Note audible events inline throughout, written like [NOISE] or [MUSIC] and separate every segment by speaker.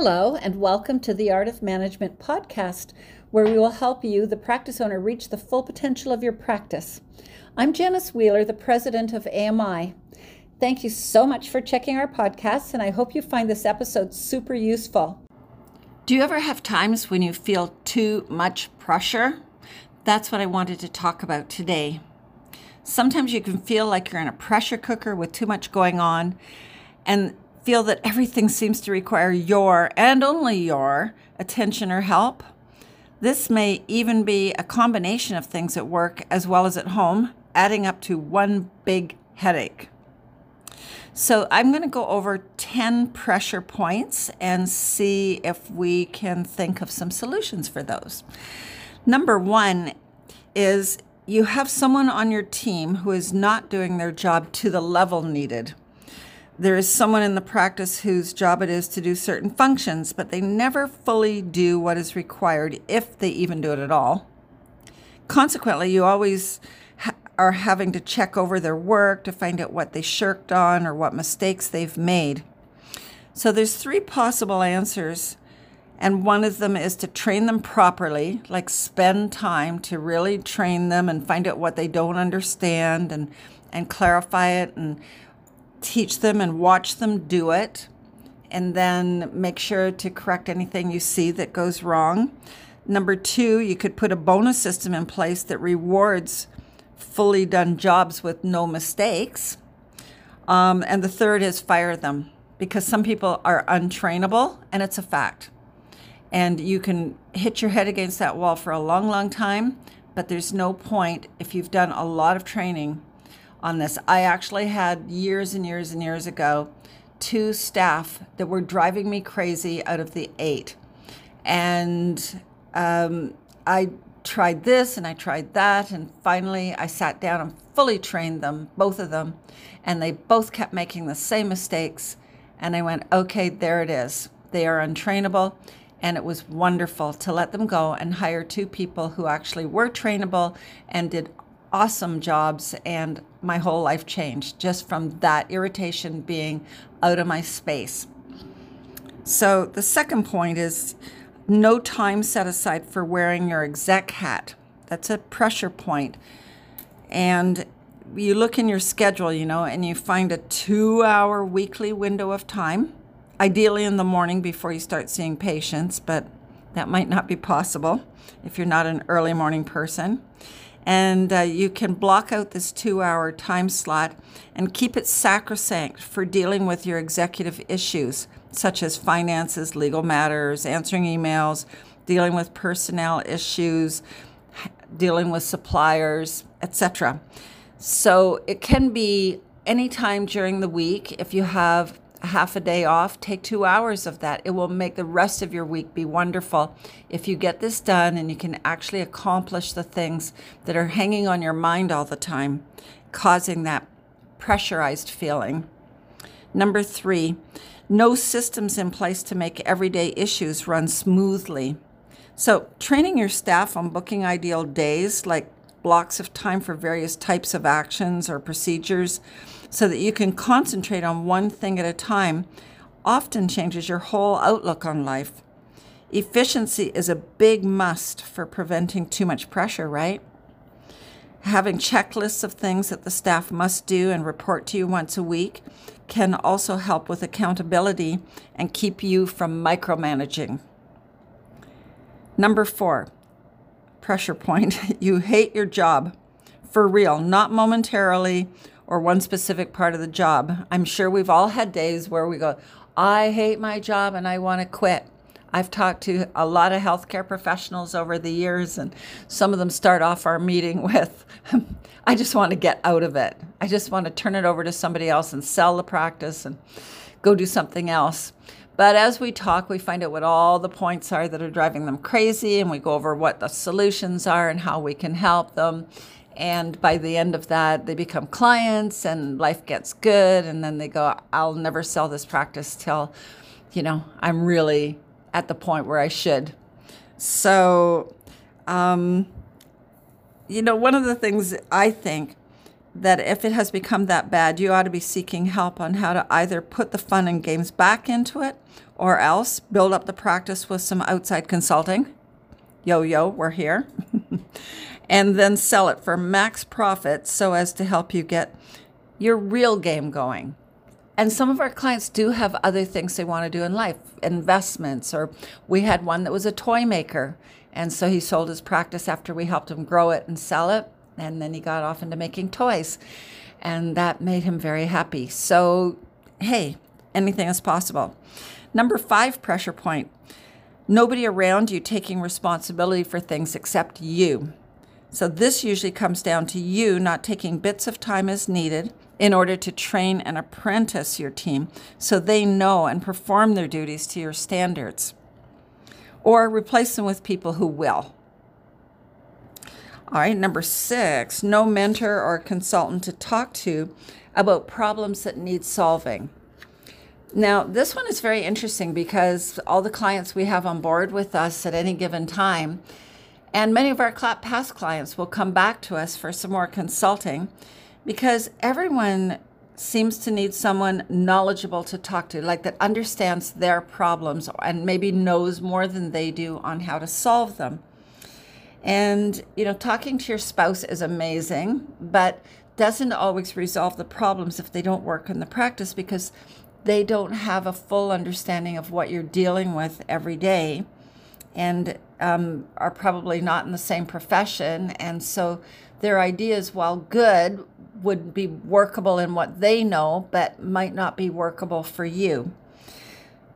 Speaker 1: Hello, and welcome to the Art of Management podcast, where we will help you, the practice owner, reach the full potential of your practice. I'm Janice Wheeler, the president of AMI. Thank you so much for checking our podcast, and I hope you find this episode super useful.
Speaker 2: Do you ever have times when you feel too much pressure? That's what I wanted to talk about today. Sometimes you can feel like you're in a pressure cooker with too much going on and feel that everything seems to require your and only your attention or help. This may even be a combination of things at work as well as at home, adding up to one big headache. So, I'm going to go over 10 pressure points and see if we can think of some solutions for those. Number one is you have someone on your team who is not doing their job to the level needed. There is someone in the practice whose job it is to do certain functions, but they never fully do what is required, if they even do it at all. Consequently, you always ha- are having to check over their work to find out what they shirked on or what mistakes they've made. So there's three possible answers and one of them is to train them properly, like spend time to really train them and find out what they don't understand and, and clarify it and teach them and watch them do it. And then make sure to correct anything you see that goes wrong. Number two, you could put a bonus system in place that rewards fully done jobs with no mistakes. Um, and the third is fire them because some people are untrainable, and it's a fact and you can hit your head against that wall for a long, long time, but there's no point if you've done a lot of training on this. I actually had years and years and years ago two staff that were driving me crazy out of the eight. And um, I tried this and I tried that. And finally, I sat down and fully trained them, both of them. And they both kept making the same mistakes. And I went, okay, there it is. They are untrainable and it was wonderful to let them go and hire two people who actually were trainable and did awesome jobs and my whole life changed just from that irritation being out of my space. So the second point is no time set aside for wearing your exec hat. That's a pressure point. And you look in your schedule, you know, and you find a 2-hour weekly window of time ideally in the morning before you start seeing patients, but that might not be possible if you're not an early morning person. And uh, you can block out this two hour time slot and keep it sacrosanct for dealing with your executive issues, such as finances, legal matters, answering emails, dealing with personnel issues, dealing with suppliers, etc. So it can be any time during the week if you have half a day off, take two hours of that. It will make the rest of your week be wonderful if you get this done and you can actually accomplish the things that are hanging on your mind all the time, causing that pressurized feeling. Number three, no systems in place to make everyday issues run smoothly. So, training your staff on booking ideal days, like blocks of time for various types of actions or procedures, so that you can concentrate on one thing at a time often changes your whole outlook on life. Efficiency is a big must for preventing too much pressure, right? Having checklists of things that the staff must do and report to you once a week can also help with accountability and keep you from micromanaging. Number four, pressure point [LAUGHS] you hate your job for real, not momentarily or one specific part of the job. I'm sure we've all had days where we go, I hate my job and I want to quit. I've talked to a lot of healthcare professionals over the years, and some of them start off our meeting [LAUGHS] with, I just want to get out of it. I just want to turn it over to somebody else and sell the practice and go do something else. But as we talk, we find out what all the points are that are driving them crazy, and we go over what the solutions are and how we can help them. And by the end of that, they become clients and life gets good. And then they go, I'll never sell this practice till, you know, I'm really at the point where I should. So, um, you know, one of the things I think that if it has become that bad, you ought to be seeking help on how to either put the fun and games back into it or else build up the practice with some outside consulting. Yo, yo, we're here. [LAUGHS] and then sell it for max profit so as to help you get your real game going. And some of our clients do have other things they want to do in life, investments, or we had one that was a toy maker. And so he sold his practice after we helped him grow it and sell it. And then he got off into making toys. And that made him very happy. So, hey, anything is possible. Number five pressure point nobody around you taking responsibility for things except you. So, this usually comes down to you not taking bits of time as needed in order to train and apprentice your team so they know and perform their duties to your standards. Or replace them with people who will. All right, number six, no mentor or consultant to talk to about problems that need solving. Now, this one is very interesting because all the clients we have on board with us at any given time, and many of our past clients will come back to us for some more consulting because everyone seems to need someone knowledgeable to talk to, like that understands their problems and maybe knows more than they do on how to solve them. And, you know, talking to your spouse is amazing, but doesn't always resolve the problems if they don't work in the practice because they don't have a full understanding of what you're dealing with every day and um, are probably not in the same profession. And so their ideas, while good, would be workable in what they know, but might not be workable for you.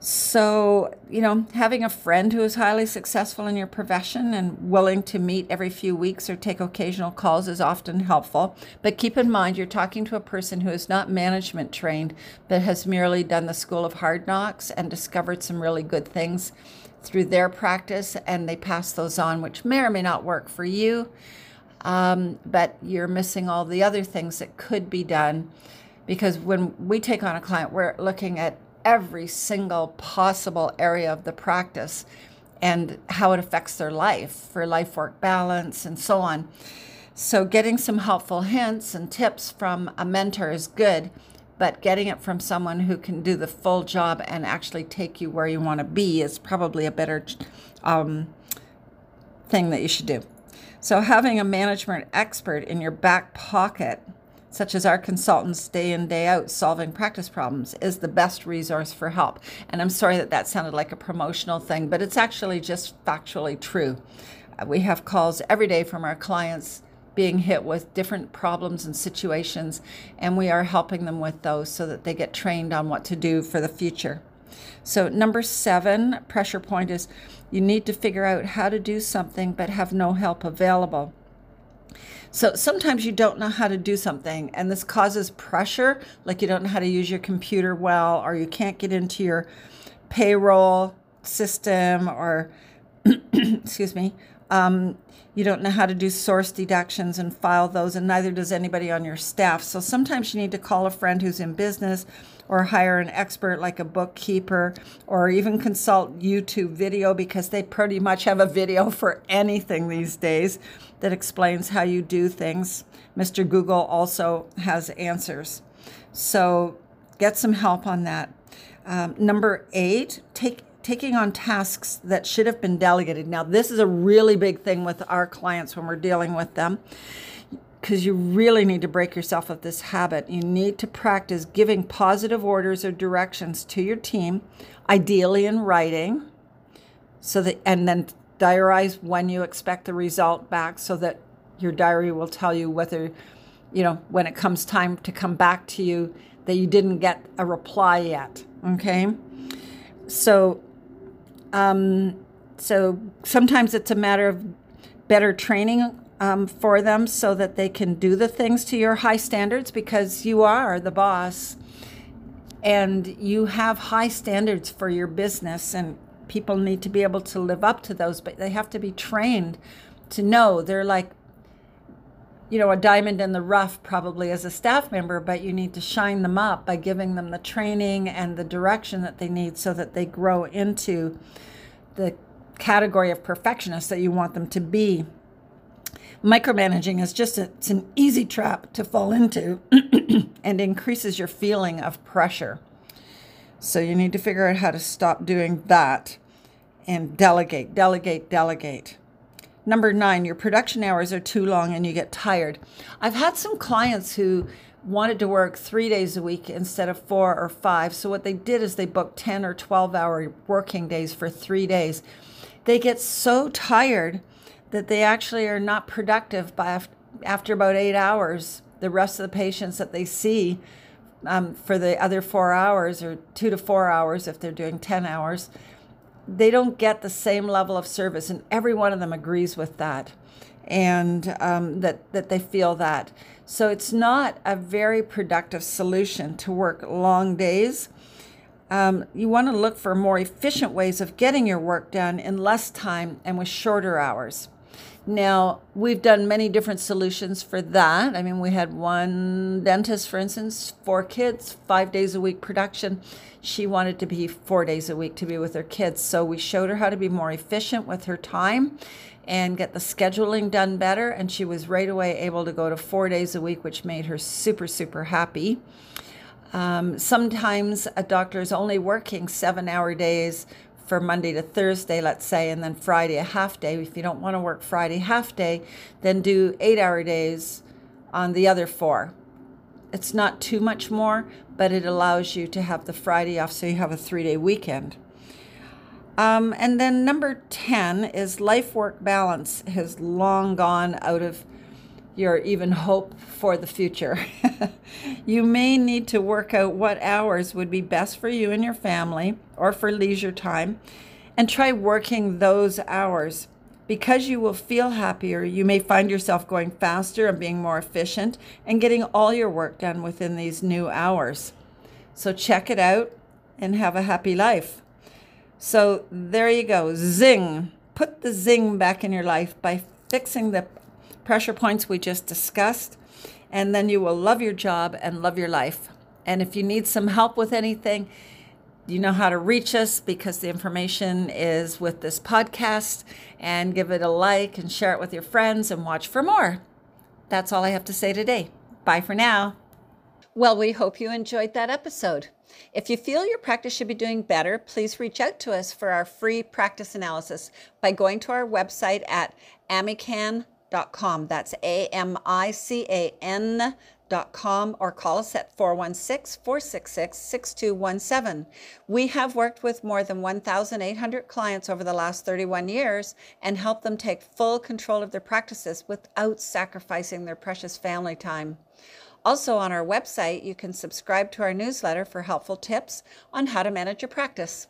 Speaker 2: So, you know, having a friend who is highly successful in your profession and willing to meet every few weeks or take occasional calls is often helpful. But keep in mind, you're talking to a person who is not management trained, but has merely done the School of Hard Knocks and discovered some really good things through their practice, and they pass those on, which may or may not work for you um, but you're missing all the other things that could be done because when we take on a client, we're looking at every single possible area of the practice and how it affects their life for life work balance and so on. So, getting some helpful hints and tips from a mentor is good, but getting it from someone who can do the full job and actually take you where you want to be is probably a better um, thing that you should do. So, having a management expert in your back pocket, such as our consultants day in, day out solving practice problems, is the best resource for help. And I'm sorry that that sounded like a promotional thing, but it's actually just factually true. Uh, we have calls every day from our clients being hit with different problems and situations, and we are helping them with those so that they get trained on what to do for the future. So, number seven pressure point is you need to figure out how to do something but have no help available. So sometimes you don't know how to do something, and this causes pressure, like you don't know how to use your computer well, or you can't get into your payroll system, or [CLEARS THROAT] excuse me, um, you don't know how to do source deductions and file those, and neither does anybody on your staff. So sometimes you need to call a friend who's in business or hire an expert like a bookkeeper or even consult YouTube video because they pretty much have a video for anything these days that explains how you do things. Mr. Google also has answers. So get some help on that. Um, number eight, take taking on tasks that should have been delegated. Now, this is a really big thing with our clients when we're dealing with them because you really need to break yourself of this habit. You need to practice giving positive orders or directions to your team, ideally in writing, so that and then diarize when you expect the result back so that your diary will tell you whether you know when it comes time to come back to you that you didn't get a reply yet okay so um so sometimes it's a matter of better training um, for them so that they can do the things to your high standards because you are the boss. And you have high standards for your business and people need to be able to live up to those but they have to be trained to know. They're like you know a diamond in the rough probably as a staff member but you need to shine them up by giving them the training and the direction that they need so that they grow into the category of perfectionists that you want them to be Micromanaging is just a, it's an easy trap to fall into [CLEARS THROAT] and increases your feeling of pressure. So you need to figure out how to stop doing that and delegate, delegate, delegate. Number nine, your production hours are too long and you get tired. I've had some clients who wanted to work three days a week instead of four or five. So what they did is they booked 10 or 12 hour working days for three days. They get so tired that they actually are not productive by after about eight hours. The rest of the patients that they see um, for the other four hours or two to four hours if they're doing 10 hours they don't get the same level of service, and every one of them agrees with that, and um, that that they feel that. So it's not a very productive solution to work long days. Um, you want to look for more efficient ways of getting your work done in less time and with shorter hours. Now, we've done many different solutions for that. I mean, we had one dentist, for instance, four kids, five days a week production. She wanted to be four days a week to be with her kids. So we showed her how to be more efficient with her time and get the scheduling done better. And she was right away able to go to four days a week, which made her super, super happy. Um, sometimes a doctor is only working seven hour days for Monday to Thursday, let's say, and then Friday a half day. If you don't want to work Friday half day, then do eight hour days on the other four. It's not too much more, but it allows you to have the Friday off so you have a three day weekend. Um, and then number 10 is life work balance has long gone out of your even hope for the future. [LAUGHS] you may need to work out what hours would be best for you and your family or for leisure time and try working those hours. Because you will feel happier, you may find yourself going faster and being more efficient and getting all your work done within these new hours. So check it out and have a happy life. So there you go. Zing. Put the zing back in your life by fixing the pressure points we just discussed, and then you will love your job and love your life. And if you need some help with anything, you know how to reach us because the information is with this podcast and give it a like and share it with your friends and watch for more. That's all I have to say today. Bye for now.
Speaker 1: Well, we hope you enjoyed that episode. If you feel your practice should be doing better, please reach out to us for our free practice analysis by going to our website at amican.com That's A M I C A N dot com or call us at 416 466 6217. We have worked with more than 1,800 clients over the last 31 years and helped them take full control of their practices without sacrificing their precious family time. Also, on our website, you can subscribe to our newsletter for helpful tips on how to manage your practice.